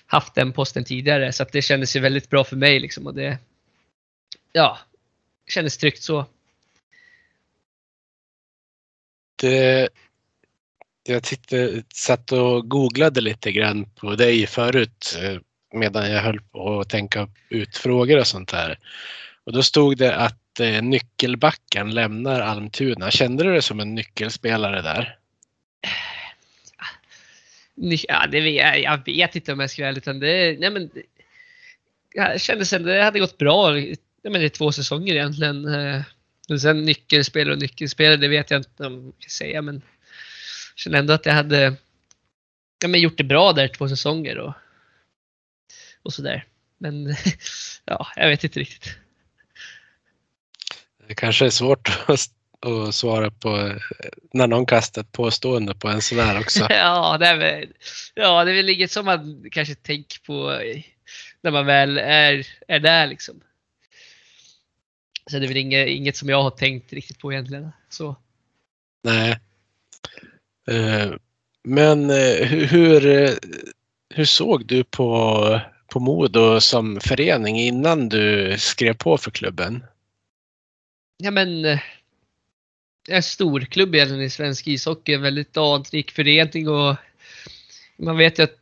haft den posten tidigare. Så att det kändes ju väldigt bra för mig liksom och det ja, kändes tryggt så. Det, jag tittade, satt och googlade lite grann på dig förut eh, medan jag höll på att tänka ut frågor och sånt här. Och då stod det att eh, nyckelbacken lämnar Almtuna. Kände du dig som en nyckelspelare där? Ja, det vet, jag, jag vet inte om jag ska vara ärlig utan det, nej men, jag kände sen det hade gått bra. i- men två säsonger egentligen. Eh. Men sen nyckelspelare och nyckelspelare, det vet jag inte om jag kan säga men jag kände ändå att jag hade ja, men gjort det bra där två säsonger och, och sådär. Men ja, jag vet inte riktigt. Det kanske är svårt att, att svara på eh, när någon kastar ett påstående på en sån här också. ja, det är väl, ja, det är väl inget som man kanske tänker på i- när man väl är, är där liksom. Så det är väl inget, inget som jag har tänkt riktigt på egentligen. Så. Nej. Eh, Men eh, hur, eh, hur såg du på, på Modo som förening innan du skrev på för klubben? Ja men, en stor klubb egentligen i svensk ishockey, en väldigt anrik förening och man vet ju att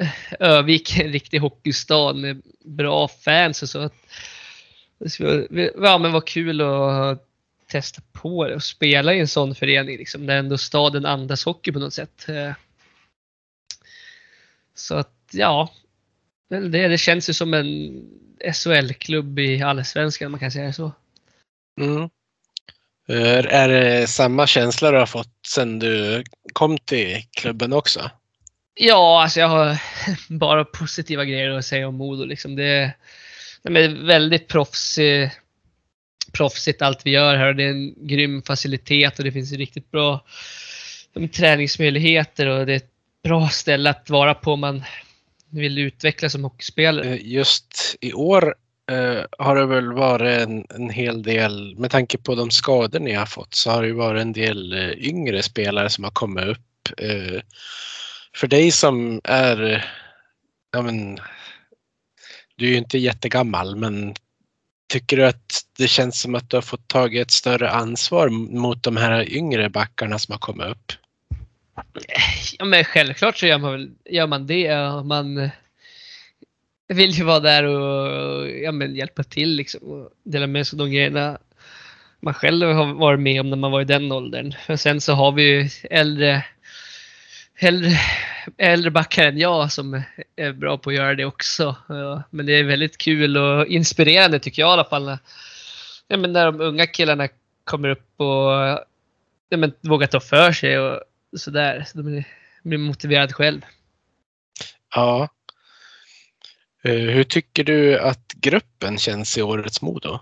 eh, Övik är en riktig hockeystad med bra fans och så. Att det skulle, ja men vad kul att testa på det och spela i en sån förening liksom, där ändå staden andas hockey på något sätt. Eh, så att ja, väl det, det känns ju som en SHL-klubb i allsvenskan om man kan säga så. Mm. Är, det samma känsla du har fått sedan du kom till klubben också? Ja, alltså jag har bara positiva grejer att säga om Modo. Liksom. Det, det är väldigt proffsig, proffsigt allt vi gör här det är en grym facilitet och det finns riktigt bra träningsmöjligheter och det är ett bra ställe att vara på om man vill utvecklas som hockeyspelare. Eh, Just i år eh, har det väl varit en, en hel del, med tanke på de skador ni har fått, så har det ju varit en del eh, yngre spelare som har kommit upp. Eh, för dig som är, ja men, du är ju inte jättegammal, men tycker du att det känns som att du har fått tagit ett större ansvar mot de här yngre backarna som har kommit upp? Ja, men självklart så gör man, väl, gör man det. Man vill ju vara där och ja, men hjälpa till liksom, och dela med sig av de grejerna man själv har varit med om när man var i den åldern. Och sen så har vi ju äldre, äldre, äldre backar än jag som är bra på att göra det också. Ja, Men det är väldigt kul och inspirerande tycker jag i alla fall. när- Ja, men när de unga killarna kommer upp och ja, men, vågar ta för sig och sådär. Så de blir motiverade motiverad själv. Ja. Eh, hur tycker du att gruppen känns i årets Modo?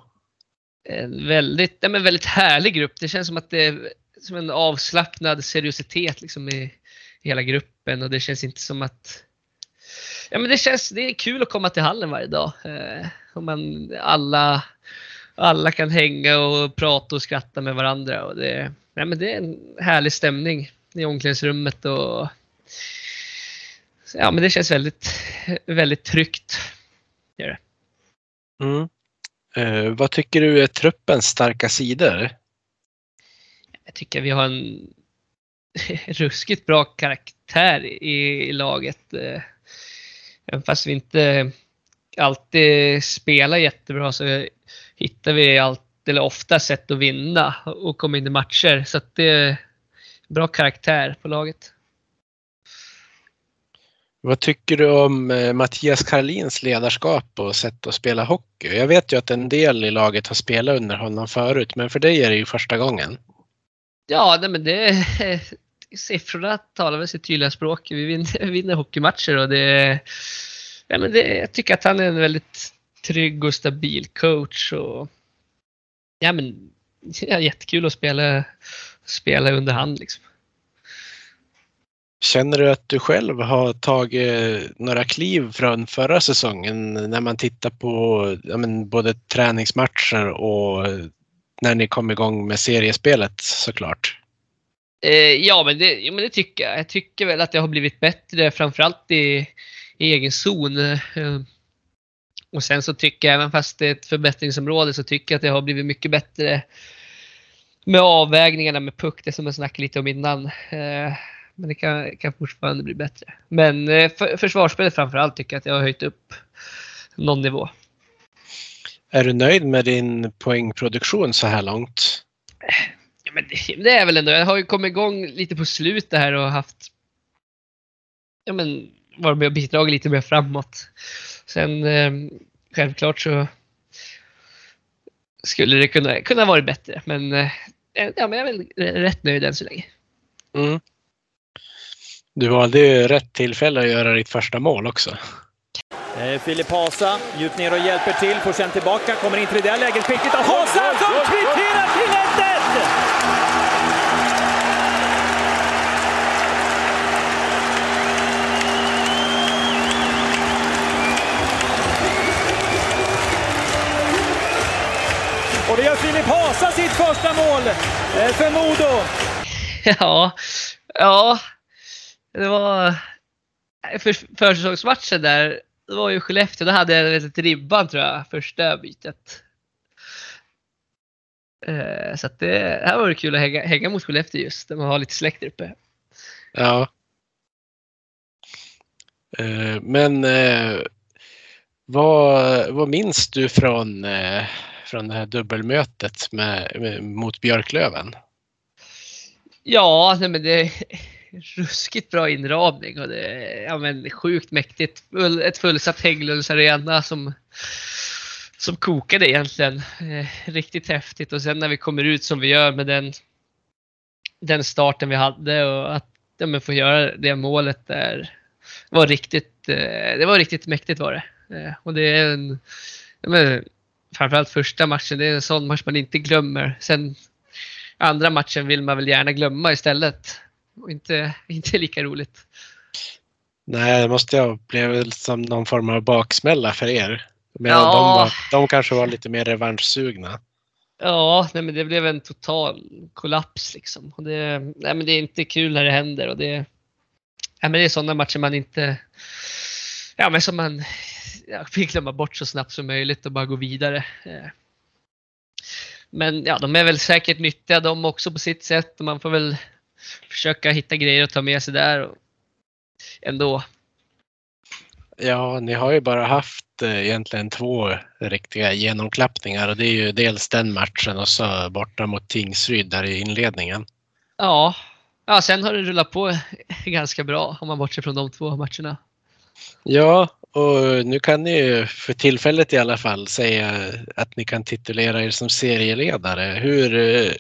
En väldigt, ja, men väldigt härlig grupp. Det känns som att det är som en avslappnad seriositet liksom i, i hela gruppen och det känns inte som att Ja men det känns, det är kul att komma till hallen varje dag. Eh, Och man, alla, alla kan hänga och prata och skratta med varandra. Och det, nej men det är en härlig stämning i omklädningsrummet. Och, ja, men det känns väldigt, väldigt tryggt. Gör det. Mm. Eh, vad tycker du är truppens starka sidor? Jag tycker vi har en ruskigt bra karaktär i, i laget. Eh, Även fast vi inte alltid spelar jättebra så hittar vi allt, eller ofta sätt att vinna och komma in i matcher. Så det är bra karaktär på laget. Vad tycker du om eh, Mattias Karlins ledarskap och sätt att spela hockey? Jag vet ju att en del i laget har spelat under honom förut, men för dig är det ju första gången. Ja, nej, men det siffrorna talar väl sitt tydliga språk. Vi vinner, vinner hockeymatcher och det, ja, men det, jag tycker att han är en väldigt trygg och stabil coach. Och, ja, men, ja, jättekul att spela, spela under hand. Liksom. Känner du att du själv har tagit eh, några kliv från förra säsongen när man tittar på ja, men, både träningsmatcher och eh, när ni kom igång med seriespelet såklart? Eh, ja, men det, ja, men det tycker jag. Jag tycker väl att jag har blivit bättre framförallt i, i egen zon. Eh, och sen så tycker jag, även fast det är ett förbättringsområde, så tycker jag att jag har blivit mycket bättre med avvägningarna med puck, det som jag snackade lite om innan. Men det kan, kan fortfarande bli bättre. Men eh, för, försvarsspelet framförallt tycker jag att jag har höjt upp någon nivå. Är du nöjd med din poängproduktion så här långt? Ja, men det, det, är väl ändå. Jag har ju kommit igång lite på slutet här och haft ja, men, varit med och bidragit lite mer framåt. Sen eh, självklart så skulle det kunna, kunna vara bättre. Men, eh, ja, men jag är väl rätt nöjd än så länge. Mm. Du valde ju rätt tillfälle att göra ditt första mål också. Eh, Filip Hasa djupt ner och hjälper till, får sen tillbaka, kommer in till det där läget skickligt av Hasa som kvitterar till 1-1! Och det gör Filip Hasa sitt första mål eh, för Modo. Ja, ja. Det var för, försäsongsmatchen där. Det var ju Skellefteå. Då hade jag ett ribban tror jag, första bytet. Eh, så att det här var det kul att hänga, hänga mot Skellefteå just, där man har lite släkt där uppe. Ja. Eh, men eh, vad, vad minns du från, eh, från det här dubbelmötet med, med, mot Björklöven? Ja, nej men det ruskigt bra inramning och det är ja, men, sjukt mäktigt. Ett fullsatt Hägglunds arena som, som kokade egentligen. Eh, riktigt häftigt och sen när vi kommer ut som vi gör med den, den starten vi hade och att ja, men, få göra det målet där var riktigt, eh, det var riktigt mäktigt var det. Eh, och det är en, ja, men, framförallt första matchen, det är en sån match man inte glömmer. Sen andra matchen vill man väl gärna glömma istället. Och inte, inte lika roligt. Nej, det måste ha blivit som någon form av baksmälla för er. Medan Ja. de, var, de kanske var lite mer revanschsugna. Ja, nej, men det blev en total kollaps liksom. Och det, nej, men det är inte kul när det händer och det, nej, men det är sådana matcher man inte, ja men som man ja, vill glömma bort så snabbt som möjligt och bara gå vidare. Eh. Men ja, de är väl säkert nyttiga de också på sitt sätt och man får väl försöka hitta grejer att ta med sig där och ändå. Ja, ni har ju bara haft eh, egentligen två riktiga genomklappningar och det är ju dels den matchen och så borta mot Tingsryd där i inledningen. Ja, ja sen har det rullat på ganska bra om man bortser från de två matcherna. Ja, och nu kan ni ju för tillfället i alla fall säga att ni kan titulera er som serieledare. Hur, eh,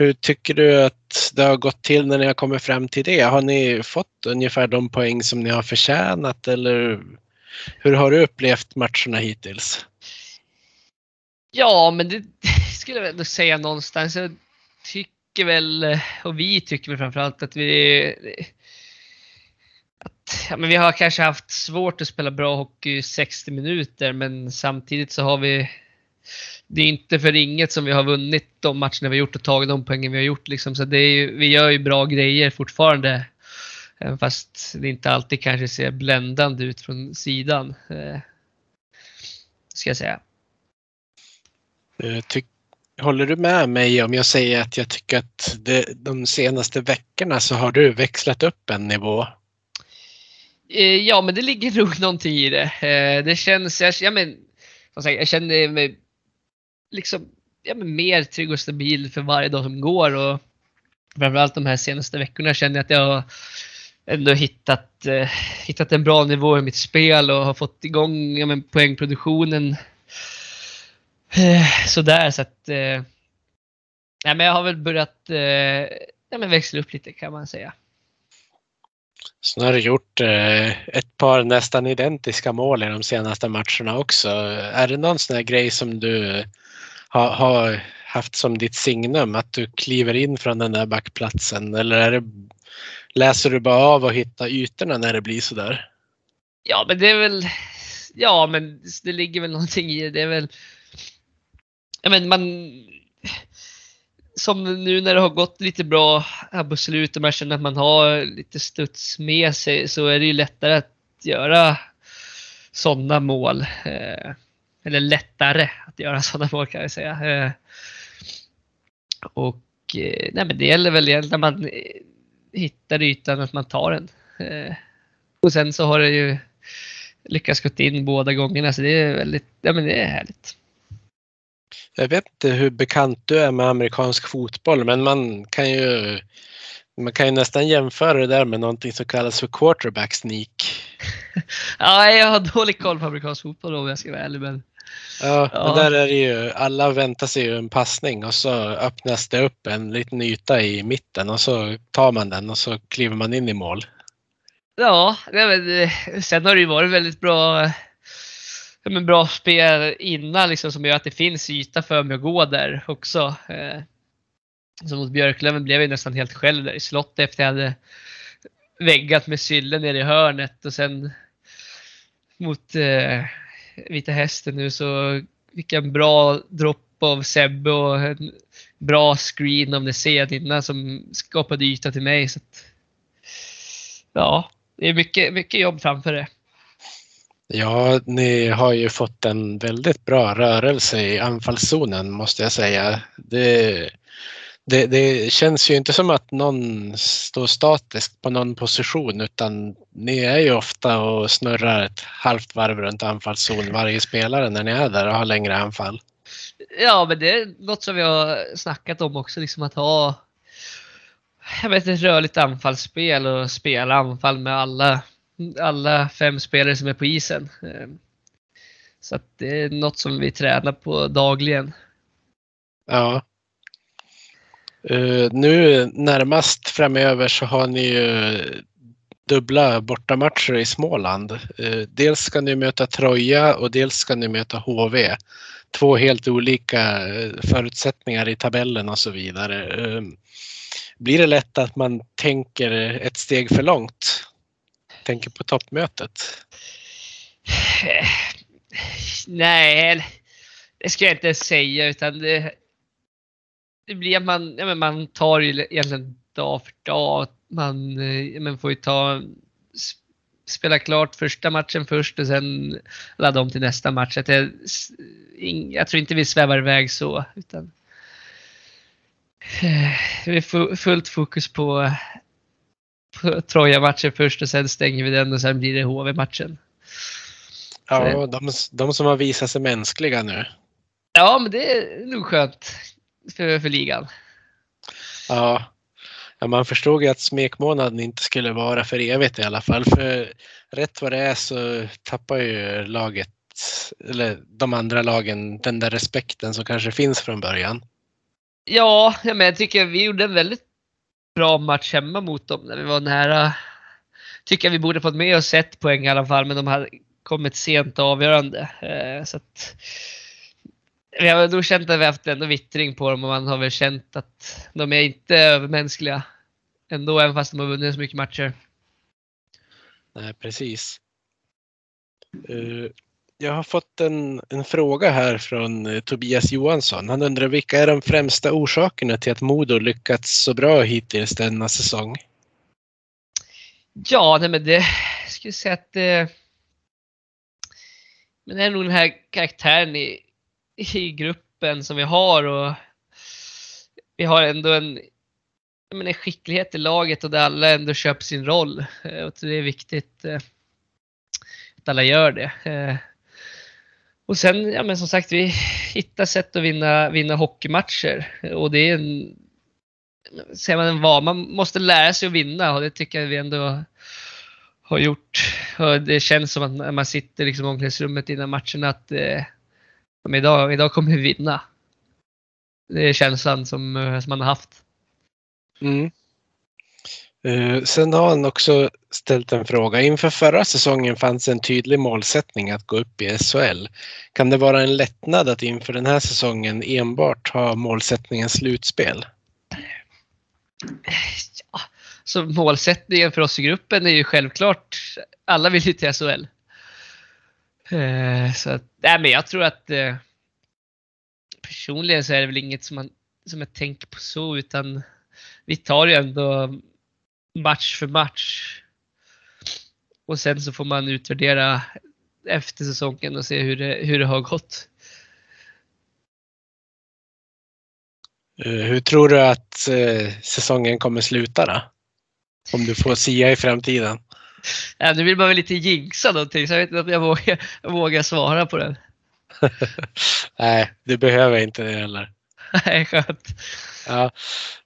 hur tycker du att det har gått till när ni har kommit fram till det? Har ni fått ungefär de poäng som ni har förtjänat eller hur har du upplevt matcherna hittills? Ja, men det skulle jag ändå säga någonstans. Jag tycker väl, och vi tycker väl framförallt att vi att ja, men vi har kanske haft svårt att spela bra hockey i 60 minuter men samtidigt så har vi det är inte för inget som vi har vunnit de matcherna vi har gjort och tagit de poängen vi har gjort. Liksom. Så det är ju, vi gör ju bra grejer fortfarande. Även fast det inte alltid kanske ser bländande ut från sidan. Eh, ska jag säga. Eh, Ty håller du med mig om jag säger att jag tycker att det, de senaste veckorna så har du växlat upp en nivå? Eh, ja, men det ligger nog någonting i det. Eh, det känns, jag, ja, men, jag känner mig liksom ja, men mer trygg och stabil för varje dag som går. Och framförallt de här senaste veckorna känner jag att jag har ändå hittat, eh, hittat en bra nivå i mitt spel och har fått igång ja, men, poängproduktionen eh, sådär. Så att, eh, ja, men jag har väl börjat eh, ja, men växla upp lite kan man säga. Så nu har du gjort eh, ett par nästan identiska mål i de senaste matcherna också. Är det någon sån här grej som du har, har haft som ditt signum att du kliver in från den där backplatsen eller är det, läser du bara av och hittar ytorna när det blir sådär? Ja, men det är väl, ja, men det ligger väl någonting i det. Det är väl, ja, men man, som nu när det har gått lite bra här på slutet, och man känner att man har lite studs med sig, så är det ju lättare att göra sådana mål. Eh. Eller lättare att göra sådana mål kan jag säga. Eh, och eh, nej, men det gäller väl när man eh, hittar ytan att man tar den. Och sen så har det ju lyckats gå in båda gångerna så det är väldigt, ja men det är härligt. Jag vet inte hur bekant du är med amerikansk fotboll men man kan ju man kan ju nästan jämföra det där med någonting som kallas för quarterback sneak. ja, jag har dålig koll på amerikansk fotboll om jag ska vara ärlig. Men Ja, ja. där är det ju, alla väntar sig ju en passning och så öppnas det upp en liten yta i mitten och så tar man den och så kliver man in i mål. Ja, men, sen har det ju varit väldigt bra, men bra spel innan liksom, som gör att det finns yta för mig att gå där också. Eh, så mot Björklöven blev jag nästan helt själv där i slottet efter jag hade väggat med Sylle nere i hörnet och sen mot eh, Vita Hästen nu så vilken bra dropp av Sebbe och en bra screen av Nesedina som skapade yta till mig. Så att, ja, det är mycket, mycket jobb framför det. Ja, ni har ju fått en väldigt bra rörelse i anfallszonen måste jag säga. Det, det, det, känns ju inte som att någon står statiskt på någon position utan ni är ju ofta och snurrar ett halvt varv runt anfallszon varje spelare när ni är där och har längre anfall. Ja, men det är något som vi har snackat om också, liksom att ha jag vet, ett rörligt anfallsspel och spela anfall med alla, alla fem spelare som är på isen. Ehm, så att det är något som vi tränar på dagligen. Ja, Uh, nu närmast framöver så har ni ju dubbla bortamatcher i Småland. Eh, dels ska ni möta Troja och dels ska ni möta HV. Två helt olika eh, förutsättningar i tabellen och så vidare. Eh, blir det lätt att man tänker ett steg för långt? Tänker på toppmötet? Nej, det ska jag inte säga utan det, det blir att man, ja, men man tar ju egentligen dag för dag. Man, eh, man får ju ta spela klart första matchen först och sen ladda om till nästa match. Att jag, jag tror inte vi svävar iväg så. Utan, vi är fullt fokus på, på Troja-matchen först och sen stänger vi den och sen blir det HV-matchen. Ja, de, de som har visat sig mänskliga nu. Ja, men det är nog skönt för, för ligan. Ja ja, man förstod ju att smekmånaden inte skulle vara för evigt i alla fall. För rätt vad det är så tappar ju laget, eller de andra lagen, den där respekten som kanske finns från början. Ja, men jag tycker vi gjorde en väldigt bra match hemma mot dem när vi var nära. Tycker vi borde fått med oss ett poäng i alla fall, men de hade kommit sent och avgörande. Eh, så att, vi har nog känt att vi haft ändå vittring på dem och man har väl känt att de är inte övermänskliga ändå, även fast de har vunnit så mycket matcher. Nej, precis. Eh, jag har fått en, en fråga här från eh, Tobias Johansson. Han undrar vilka är de främsta orsakerna till att Modo lyckats så bra hittills denna säsong? Ja, nej men det jag skulle säga att det, men det är nog den här karaktären i, i gruppen som vi har och vi har ändå en, men en skicklighet i laget och där alla ändå köper sin roll. Eh, och det är viktigt eh, att alla gör det. Eh, och sen, ja men som sagt, vi hittar sätt att vinna, vinna hockeymatcher och det är en, säger man en van, man måste lära sig att vinna och det tycker jag vi ändå har gjort. Och det känns som att när man sitter liksom i omklädningsrummet innan matcherna att eh, idag, idag kommer vi vinna. Det är känslan som, eh, som man har haft. Mm. Uh, sen har han också ställt en fråga. Inför förra säsongen fanns en tydlig målsättning att gå upp i SHL. Kan det vara en lättnad att inför den här säsongen enbart ha målsättningen slutspel? Ja, så målsättningen för oss i gruppen är ju självklart, alla vill ju till SHL. Uh, så att, nej, men jag tror att eh, personligen så är det väl inget som, man, som jag tänker på så utan vi tar ju ändå match för match. Och sen så får man utvärdera efter säsongen och se hur det, hur det har gått. Eh, hur tror du att eh, säsongen kommer sluta då? Om du får sia i framtiden. Ja, nu vill man väl lite jinxa någonting så jag vet inte om jag vågar, jag vågar svara på den. Nej, du behöver inte det heller. Nej, skönt. Ja.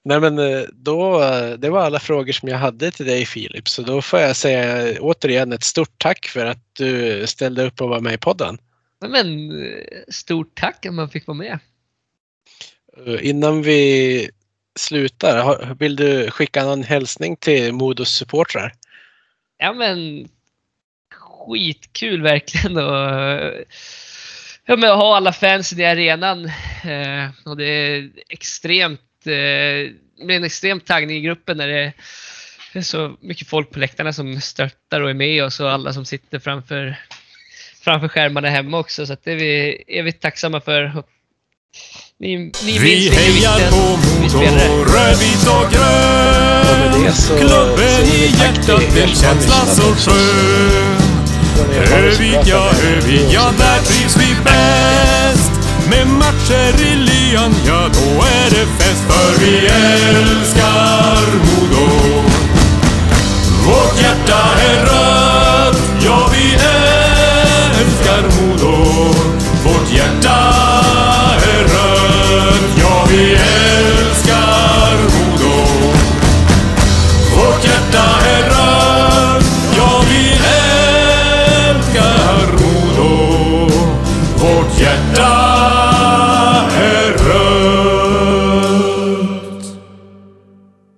Nej men eh, då, det var alla frågor som jag hade till dig Filip. Så då får jag säga återigen ett stort tack för att du ställde upp och var med i podden. Men stort tack att man fick vara med. Eh, innan vi slutar, vill du skicka någon hälsning till Modos supportrar? Ja men skitkul verkligen och ja, men ha alla fansen i arenan. Eh, och det är extremt, eh, det blir en extrem taggning i gruppen när det är så mycket folk på läktarna som stöttar och är med oss och alla som sitter framför, framför skärmarna hemma också. Så att det är vi, är vi tacksamma för. Ni, ni vi minns hejar på Modo, rödvit och grön. Ja, så, Klubben så i hjärtat, en känsla så skön. Övik, ja, Övik, ja, där trivs vi bäst. Med matcher i lyan, ja, då är det fest. För vi älskar Modo. Vårt hjärta är rött.